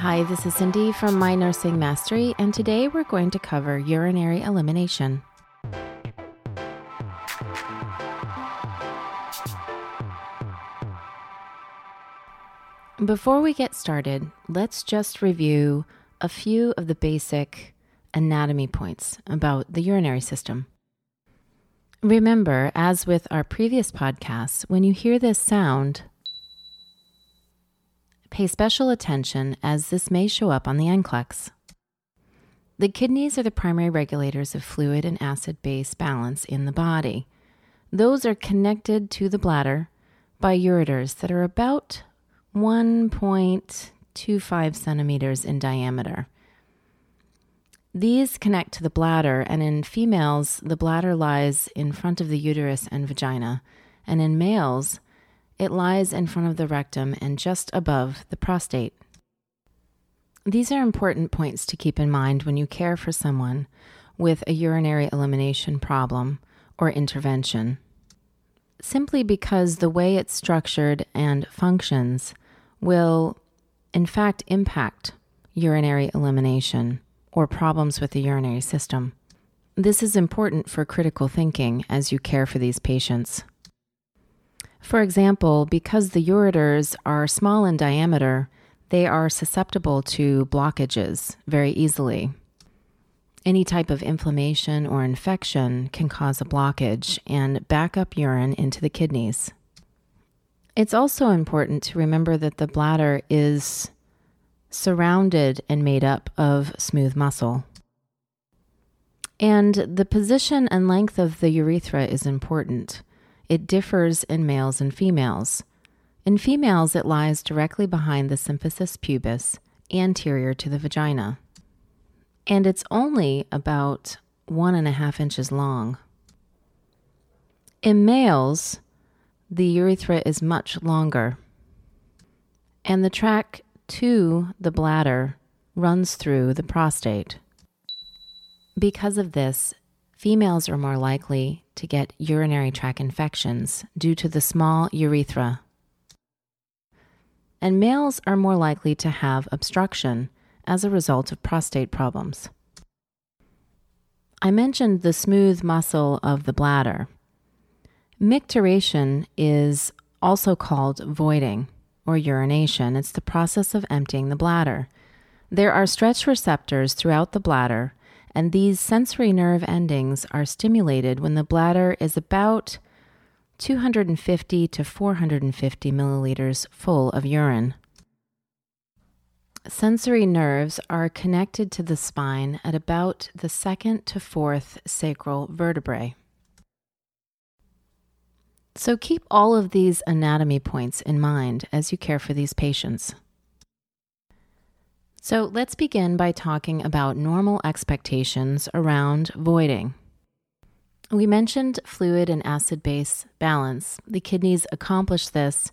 Hi, this is Cindy from My Nursing Mastery, and today we're going to cover urinary elimination. Before we get started, let's just review a few of the basic anatomy points about the urinary system. Remember, as with our previous podcasts, when you hear this sound, pay special attention as this may show up on the NCLEX. The kidneys are the primary regulators of fluid and acid base balance in the body. Those are connected to the bladder by ureters that are about 1.25 centimeters in diameter. These connect to the bladder, and in females, the bladder lies in front of the uterus and vagina, and in males, it lies in front of the rectum and just above the prostate. These are important points to keep in mind when you care for someone with a urinary elimination problem or intervention simply because the way it's structured and functions will, in fact, impact urinary elimination or problems with the urinary system. This is important for critical thinking as you care for these patients. For example, because the ureters are small in diameter, they are susceptible to blockages very easily. Any type of inflammation or infection can cause a blockage and back up urine into the kidneys. It's also important to remember that the bladder is surrounded and made up of smooth muscle. And the position and length of the urethra is important. It differs in males and females. In females, it lies directly behind the symphysis pubis, anterior to the vagina and it's only about one and a half inches long. In males, the urethra is much longer, and the track to the bladder runs through the prostate. Because of this, females are more likely to get urinary tract infections due to the small urethra. And males are more likely to have obstruction as a result of prostate problems. I mentioned the smooth muscle of the bladder. Micturition is also called voiding or urination. It's the process of emptying the bladder. There are stretch receptors throughout the bladder, and these sensory nerve endings are stimulated when the bladder is about 250 to 450 milliliters full of urine. Sensory nerves are connected to the spine at about the second to fourth sacral vertebrae. So keep all of these anatomy points in mind as you care for these patients. So let's begin by talking about normal expectations around voiding. We mentioned fluid and acid base balance. The kidneys accomplish this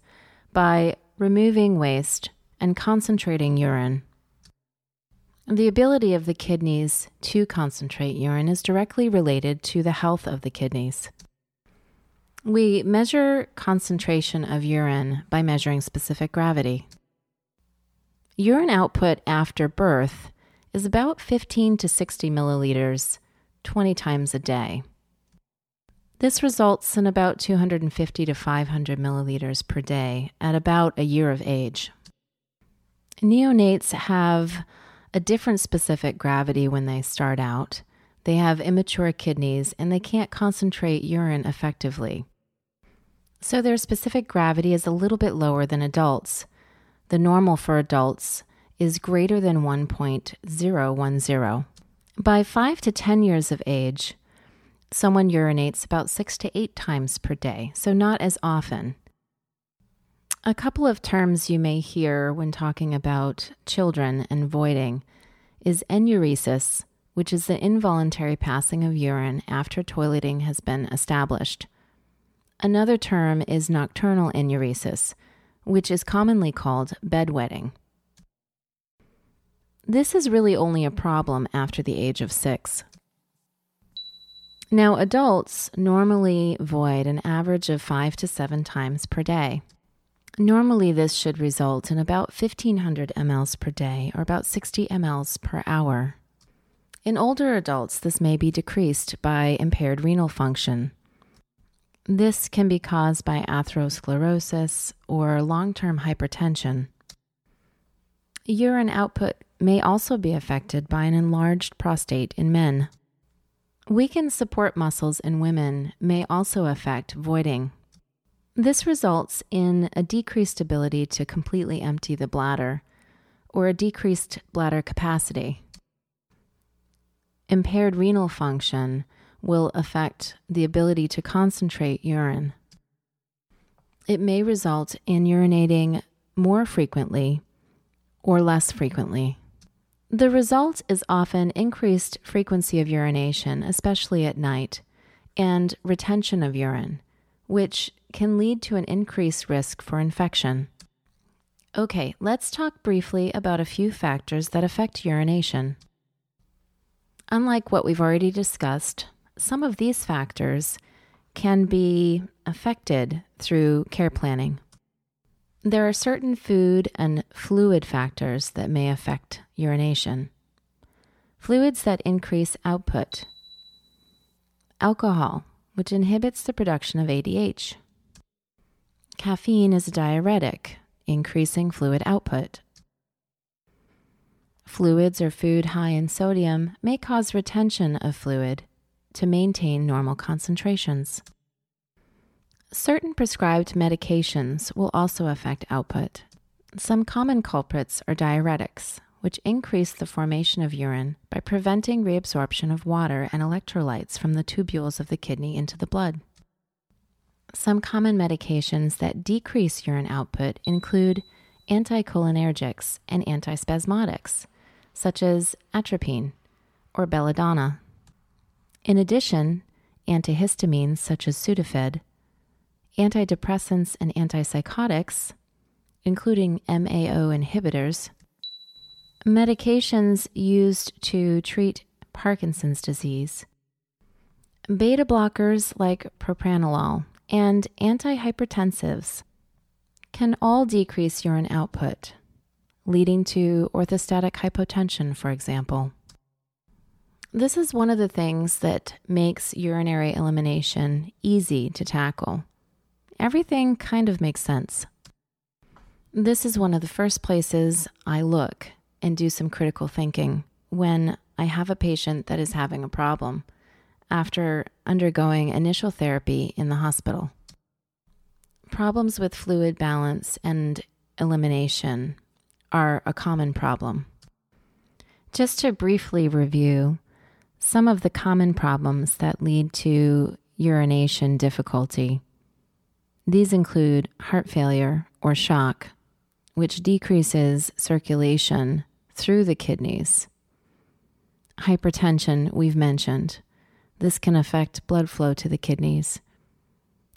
by removing waste and concentrating urine. The ability of the kidneys to concentrate urine is directly related to the health of the kidneys. We measure concentration of urine by measuring specific gravity. Urine output after birth is about 15 to 60 milliliters 20 times a day. This results in about 250 to 500 milliliters per day at about a year of age. Neonates have a different specific gravity when they start out. They have immature kidneys and they can't concentrate urine effectively. So their specific gravity is a little bit lower than adults. The normal for adults is greater than 1.010. By 5 to 10 years of age, someone urinates about 6 to 8 times per day, so not as often. A couple of terms you may hear when talking about children and voiding is enuresis, which is the involuntary passing of urine after toileting has been established. Another term is nocturnal enuresis, which is commonly called bedwetting. This is really only a problem after the age of six. Now, adults normally void an average of five to seven times per day. Normally, this should result in about 1500 mLs per day or about 60 mLs per hour. In older adults, this may be decreased by impaired renal function. This can be caused by atherosclerosis or long term hypertension. Urine output may also be affected by an enlarged prostate in men. Weakened support muscles in women may also affect voiding. This results in a decreased ability to completely empty the bladder or a decreased bladder capacity. Impaired renal function will affect the ability to concentrate urine. It may result in urinating more frequently or less frequently. The result is often increased frequency of urination, especially at night, and retention of urine, which can lead to an increased risk for infection. Okay, let's talk briefly about a few factors that affect urination. Unlike what we've already discussed, some of these factors can be affected through care planning. There are certain food and fluid factors that may affect urination. Fluids that increase output. Alcohol, which inhibits the production of ADH. Caffeine is a diuretic, increasing fluid output. Fluids or food high in sodium may cause retention of fluid to maintain normal concentrations. Certain prescribed medications will also affect output. Some common culprits are diuretics, which increase the formation of urine by preventing reabsorption of water and electrolytes from the tubules of the kidney into the blood. Some common medications that decrease urine output include anticholinergics and antispasmodics, such as atropine or belladonna. In addition, antihistamines such as Sudafed, antidepressants and antipsychotics, including MAO inhibitors, medications used to treat Parkinson's disease, beta blockers like propranolol, and antihypertensives can all decrease urine output, leading to orthostatic hypotension, for example. This is one of the things that makes urinary elimination easy to tackle. Everything kind of makes sense. This is one of the first places I look and do some critical thinking when I have a patient that is having a problem after undergoing initial therapy in the hospital. Problems with fluid balance and elimination are a common problem. Just to briefly review, some of the common problems that lead to urination difficulty. These include heart failure or shock, which decreases circulation through the kidneys. Hypertension, we've mentioned. This can affect blood flow to the kidneys.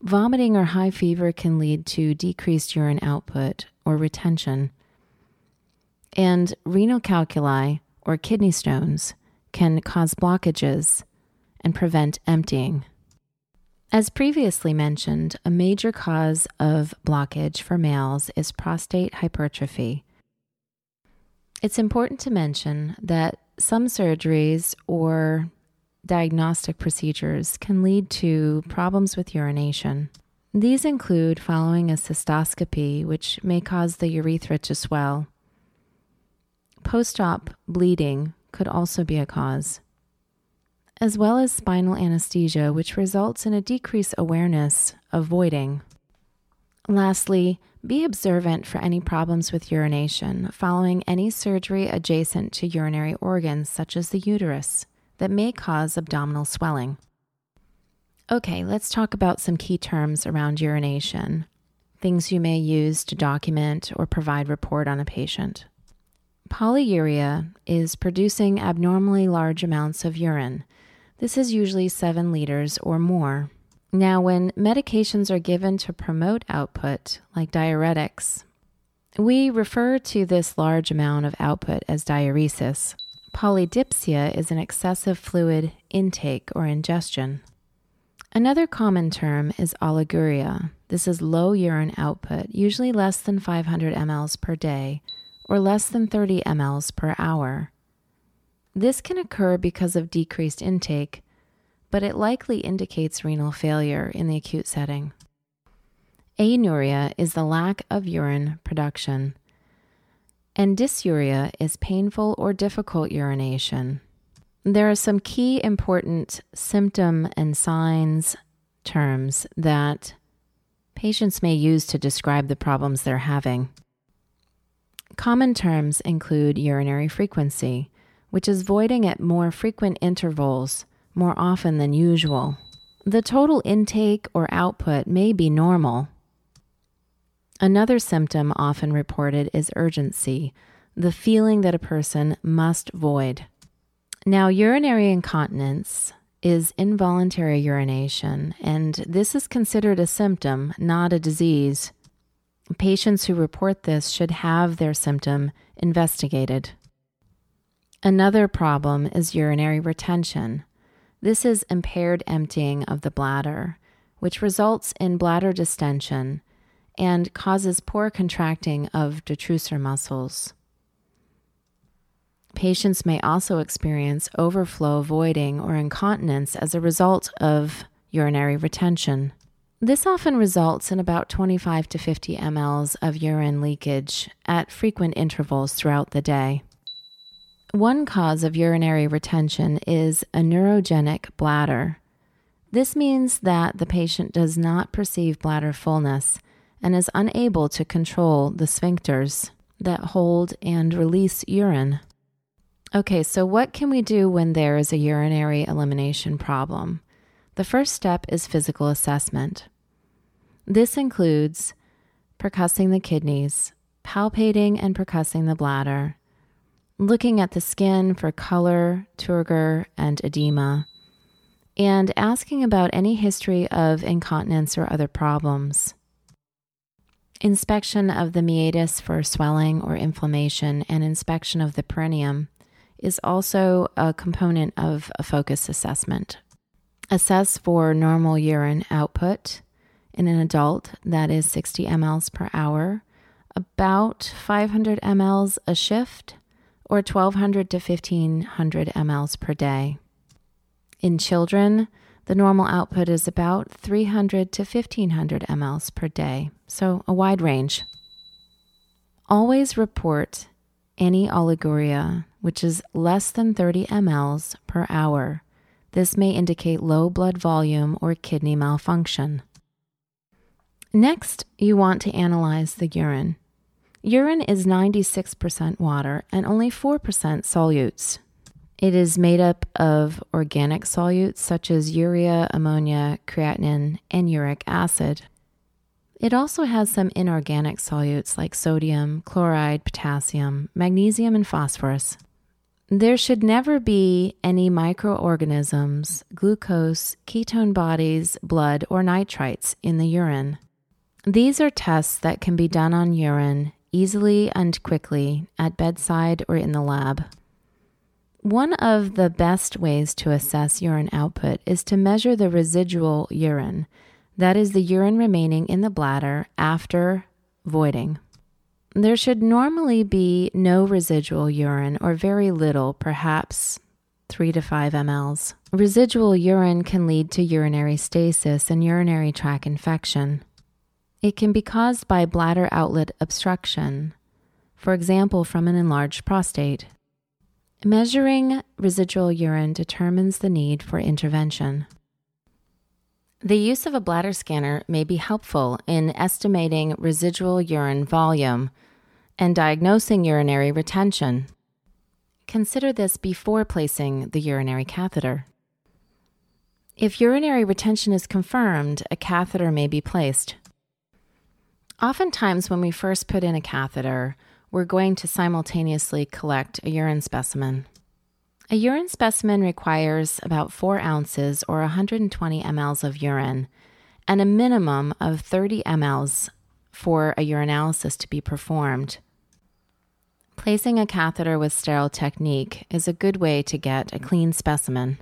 Vomiting or high fever can lead to decreased urine output or retention. And renal calculi or kidney stones can cause blockages and prevent emptying. As previously mentioned, a major cause of blockage for males is prostate hypertrophy. It's important to mention that some surgeries or diagnostic procedures can lead to problems with urination. These include following a cystoscopy, which may cause the urethra to swell. Post op bleeding could also be a cause, as well as spinal anesthesia, which results in a decreased awareness of voiding. Lastly, be observant for any problems with urination following any surgery adjacent to urinary organs, such as the uterus, that may cause abdominal swelling. Okay, let's talk about some key terms around urination, things you may use to document or provide report on a patient. Polyuria is producing abnormally large amounts of urine. This is usually 7 liters or more. Now, when medications are given to promote output, like diuretics, we refer to this large amount of output as diuresis. Polydipsia is an excessive fluid intake or ingestion. Another common term is oliguria. This is low urine output, usually less than 500 mLs per day or less than 30 mLs per hour. This can occur because of decreased intake, but it likely indicates renal failure in the acute setting. Anuria is the lack of urine production, and dysuria is painful or difficult urination. There are some key important symptom and signs terms that patients may use to describe the problems they're having. Common terms include urinary frequency, which is voiding at more frequent intervals more often than usual. The total intake or output may be normal. Another symptom often reported is urgency, the feeling that a person must void. Now, urinary incontinence is involuntary urination, and this is considered a symptom, not a disease. Patients who report this should have their symptom investigated. Another problem is urinary retention. This is impaired emptying of the bladder, which results in bladder distension and causes poor contracting of detrusor muscles. Patients may also experience overflow voiding or incontinence as a result of urinary retention. This often results in about 25 to 50 mLs of urine leakage at frequent intervals throughout the day. One cause of urinary retention is a neurogenic bladder. This means that the patient does not perceive bladder fullness and is unable to control the sphincters that hold and release urine. Okay, so what can we do when there is a urinary elimination problem? The first step is physical assessment. This includes percussing the kidneys, palpating and percussing the bladder, looking at the skin for color, turgor, and edema, and asking about any history of incontinence or other problems. Inspection of the meatus for swelling or inflammation, and inspection of the perineum is also a component of a focus assessment. Assess for normal urine output in an adult that is 60 mLs per hour, about 500 mLs a shift, or 1200 to 1500 mLs per day. In children, the normal output is about 300 to 1500 mLs per day, so a wide range. Always report any oliguria, which is less than 30 mLs per hour. This may indicate low blood volume or kidney malfunction. Next, you want to analyze the urine. Urine is 96% water and only 4% solutes. It is made up of organic solutes such as urea, ammonia, creatinine, and uric acid. It also has some inorganic solutes like sodium, chloride, potassium, magnesium, and phosphorus. There should never be any microorganisms, glucose, ketone bodies, blood, or nitrites in the urine. These are tests that can be done on urine easily and quickly at bedside or in the lab. One of the best ways to assess urine output is to measure the residual urine, that is, the urine remaining in the bladder after voiding. There should normally be no residual urine or very little, perhaps 3 to 5 mLs. Residual urine can lead to urinary stasis and urinary tract infection. It can be caused by bladder outlet obstruction, for example, from an enlarged prostate. Measuring residual urine determines the need for intervention. The use of a bladder scanner may be helpful in estimating residual urine volume and diagnosing urinary retention. Consider this before placing the urinary catheter. If urinary retention is confirmed, a catheter may be placed. Oftentimes, when we first put in a catheter, we're going to simultaneously collect a urine specimen. A urine specimen requires about 4 ounces or 120 mLs of urine and a minimum of 30 mLs for a urinalysis to be performed. Placing a catheter with sterile technique is a good way to get a clean specimen.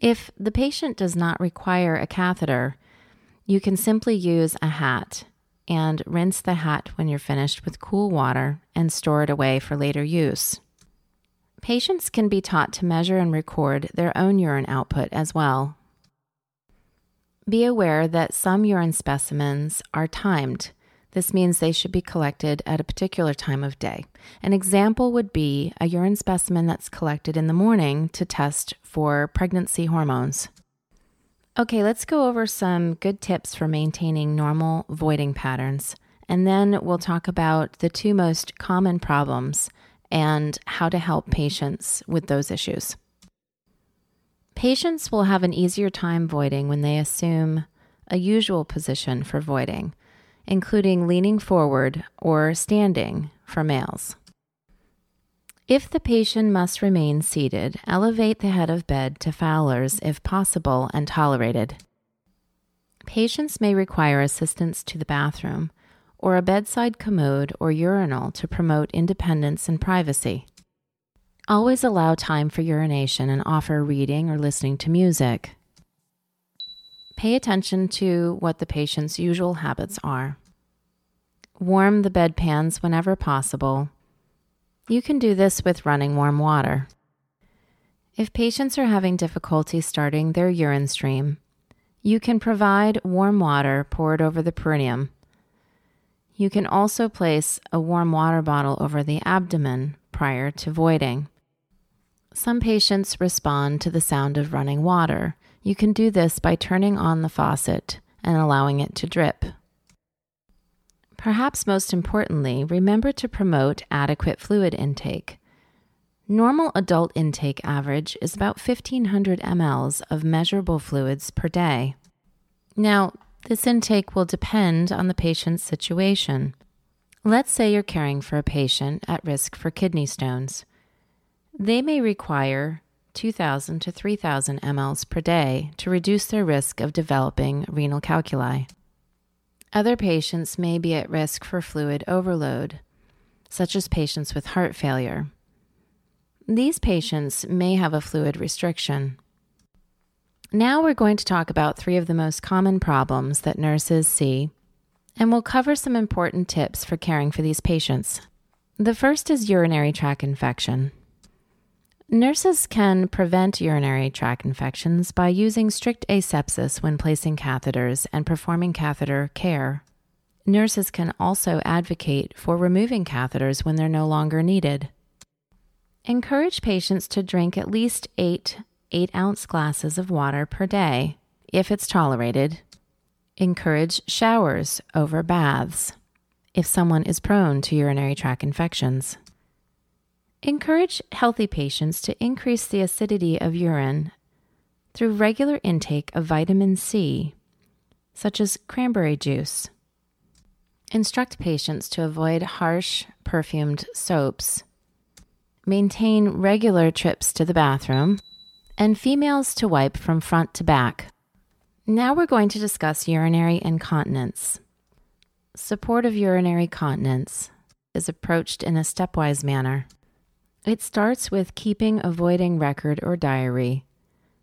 If the patient does not require a catheter, you can simply use a hat and rinse the hat when you're finished with cool water and store it away for later use. Patients can be taught to measure and record their own urine output as well. Be aware that some urine specimens are timed. This means they should be collected at a particular time of day. An example would be a urine specimen that's collected in the morning to test for pregnancy hormones. Okay, let's go over some good tips for maintaining normal voiding patterns, and then we'll talk about the two most common problems and how to help patients with those issues. Patients will have an easier time voiding when they assume a usual position for voiding, including leaning forward or standing for males. If the patient must remain seated, elevate the head of bed to Fowler's if possible and tolerated. Patients may require assistance to the bathroom or a bedside commode or urinal to promote independence and privacy. Always allow time for urination and offer reading or listening to music. Pay attention to what the patient's usual habits are. Warm the bedpans whenever possible you can do this with running warm water. If patients are having difficulty starting their urine stream, you can provide warm water poured over the perineum. You can also place a warm water bottle over the abdomen prior to voiding. Some patients respond to the sound of running water. You can do this by turning on the faucet and allowing it to drip. Perhaps most importantly, remember to promote adequate fluid intake. Normal adult intake average is about 1500 mLs of measurable fluids per day. Now, this intake will depend on the patient's situation. Let's say you're caring for a patient at risk for kidney stones. They may require 2,000 to 3,000 mLs per day to reduce their risk of developing renal calculi. Other patients may be at risk for fluid overload, such as patients with heart failure. These patients may have a fluid restriction. Now we're going to talk about three of the most common problems that nurses see, and we'll cover some important tips for caring for these patients. The first is urinary tract infection. Nurses can prevent urinary tract infections by using strict asepsis when placing catheters and performing catheter care. Nurses can also advocate for removing catheters when they're no longer needed. Encourage patients to drink at least eight 8 ounce glasses of water per day, if it's tolerated. Encourage showers over baths if someone is prone to urinary tract infections. Encourage healthy patients to increase the acidity of urine through regular intake of vitamin C, such as cranberry juice. Instruct patients to avoid harsh, perfumed soaps. Maintain regular trips to the bathroom, and females to wipe from front to back. Now we're going to discuss urinary incontinence. Support of urinary continence is approached in a stepwise manner. It starts with keeping avoiding record or diary,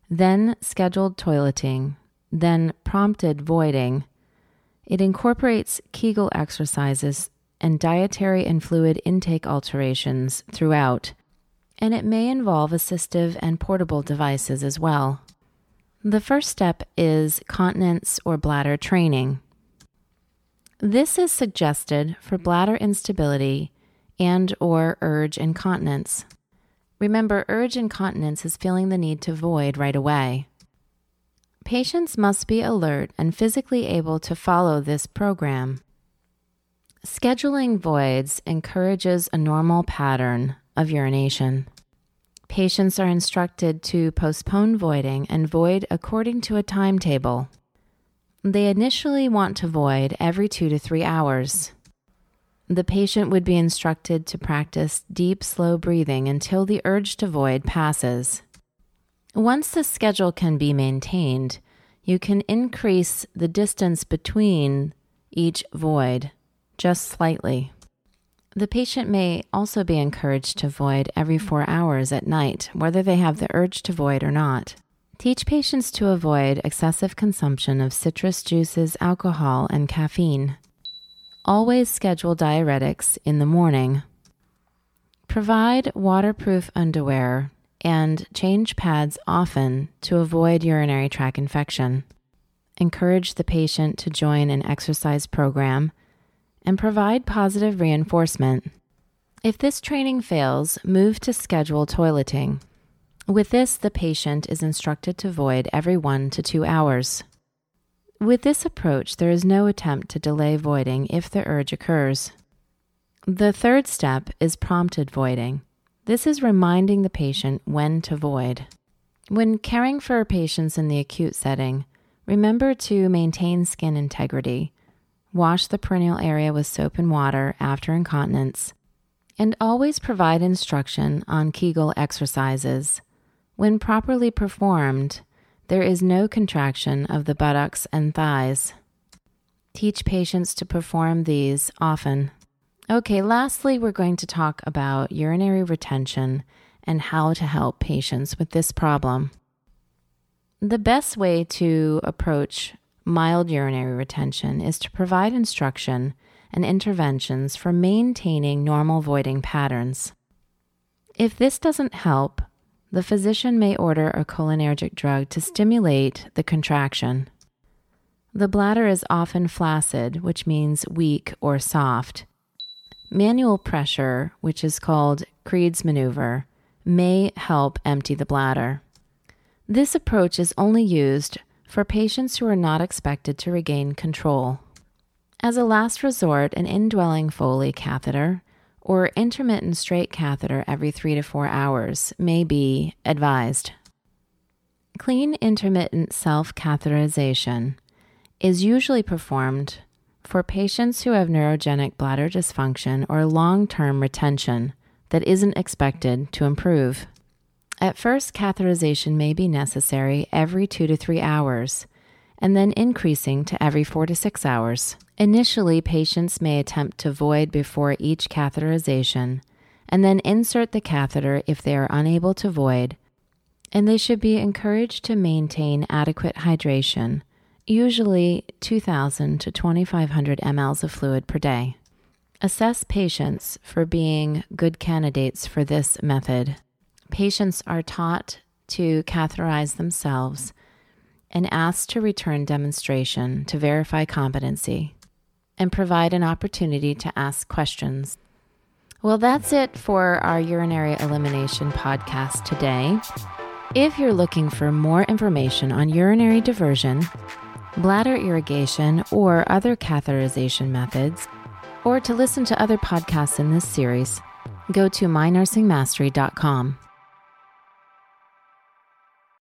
then scheduled toileting, then prompted voiding. It incorporates Kegel exercises and dietary and fluid intake alterations throughout, and it may involve assistive and portable devices as well. The first step is continence or bladder training. This is suggested for bladder instability and or urge incontinence. Remember, urge incontinence is feeling the need to void right away. Patients must be alert and physically able to follow this program. Scheduling voids encourages a normal pattern of urination. Patients are instructed to postpone voiding and void according to a timetable. They initially want to void every two to three hours. The patient would be instructed to practice deep, slow breathing until the urge to void passes. Once the schedule can be maintained, you can increase the distance between each void just slightly. The patient may also be encouraged to void every four hours at night, whether they have the urge to void or not. Teach patients to avoid excessive consumption of citrus juices, alcohol, and caffeine. Always schedule diuretics in the morning. Provide waterproof underwear and change pads often to avoid urinary tract infection. Encourage the patient to join an exercise program and provide positive reinforcement. If this training fails, move to schedule toileting. With this, the patient is instructed to void every one to two hours. With this approach, there is no attempt to delay voiding if the urge occurs. The third step is prompted voiding. This is reminding the patient when to void. When caring for patients in the acute setting, remember to maintain skin integrity, wash the perineal area with soap and water after incontinence, and always provide instruction on Kegel exercises. When properly performed, there is no contraction of the buttocks and thighs. Teach patients to perform these often. Okay, lastly, we're going to talk about urinary retention and how to help patients with this problem. The best way to approach mild urinary retention is to provide instruction and interventions for maintaining normal voiding patterns. If this doesn't help, the physician may order a cholinergic drug to stimulate the contraction. The bladder is often flaccid, which means weak or soft Manual pressure, which is called Credé's maneuver, may help empty the bladder. This approach is only used for patients who are not expected to regain control. As a last resort, an indwelling Foley catheter or intermittent straight catheter every three to four hours may be advised. Clean intermittent self catheterization is usually performed for patients who have neurogenic bladder dysfunction or long term retention that isn't expected to improve. At first, catheterization may be necessary every two to three hours, and then increasing to every four to six hours. Initially, patients may attempt to void before each catheterization, and then insert the catheter if they are unable to void, and they should be encouraged to maintain adequate hydration usually 2,000 to 2,500 mLs of fluid per day. Assess patients for being good candidates for this method. Patients are taught to catheterize themselves and asked to return demonstration to verify competency and provide an opportunity to ask questions. Well, that's it for our urinary elimination podcast today. If you're looking for more information on urinary diversion, bladder irrigation, or other catheterization methods, or to listen to other podcasts in this series, go to mynursingmastery.com.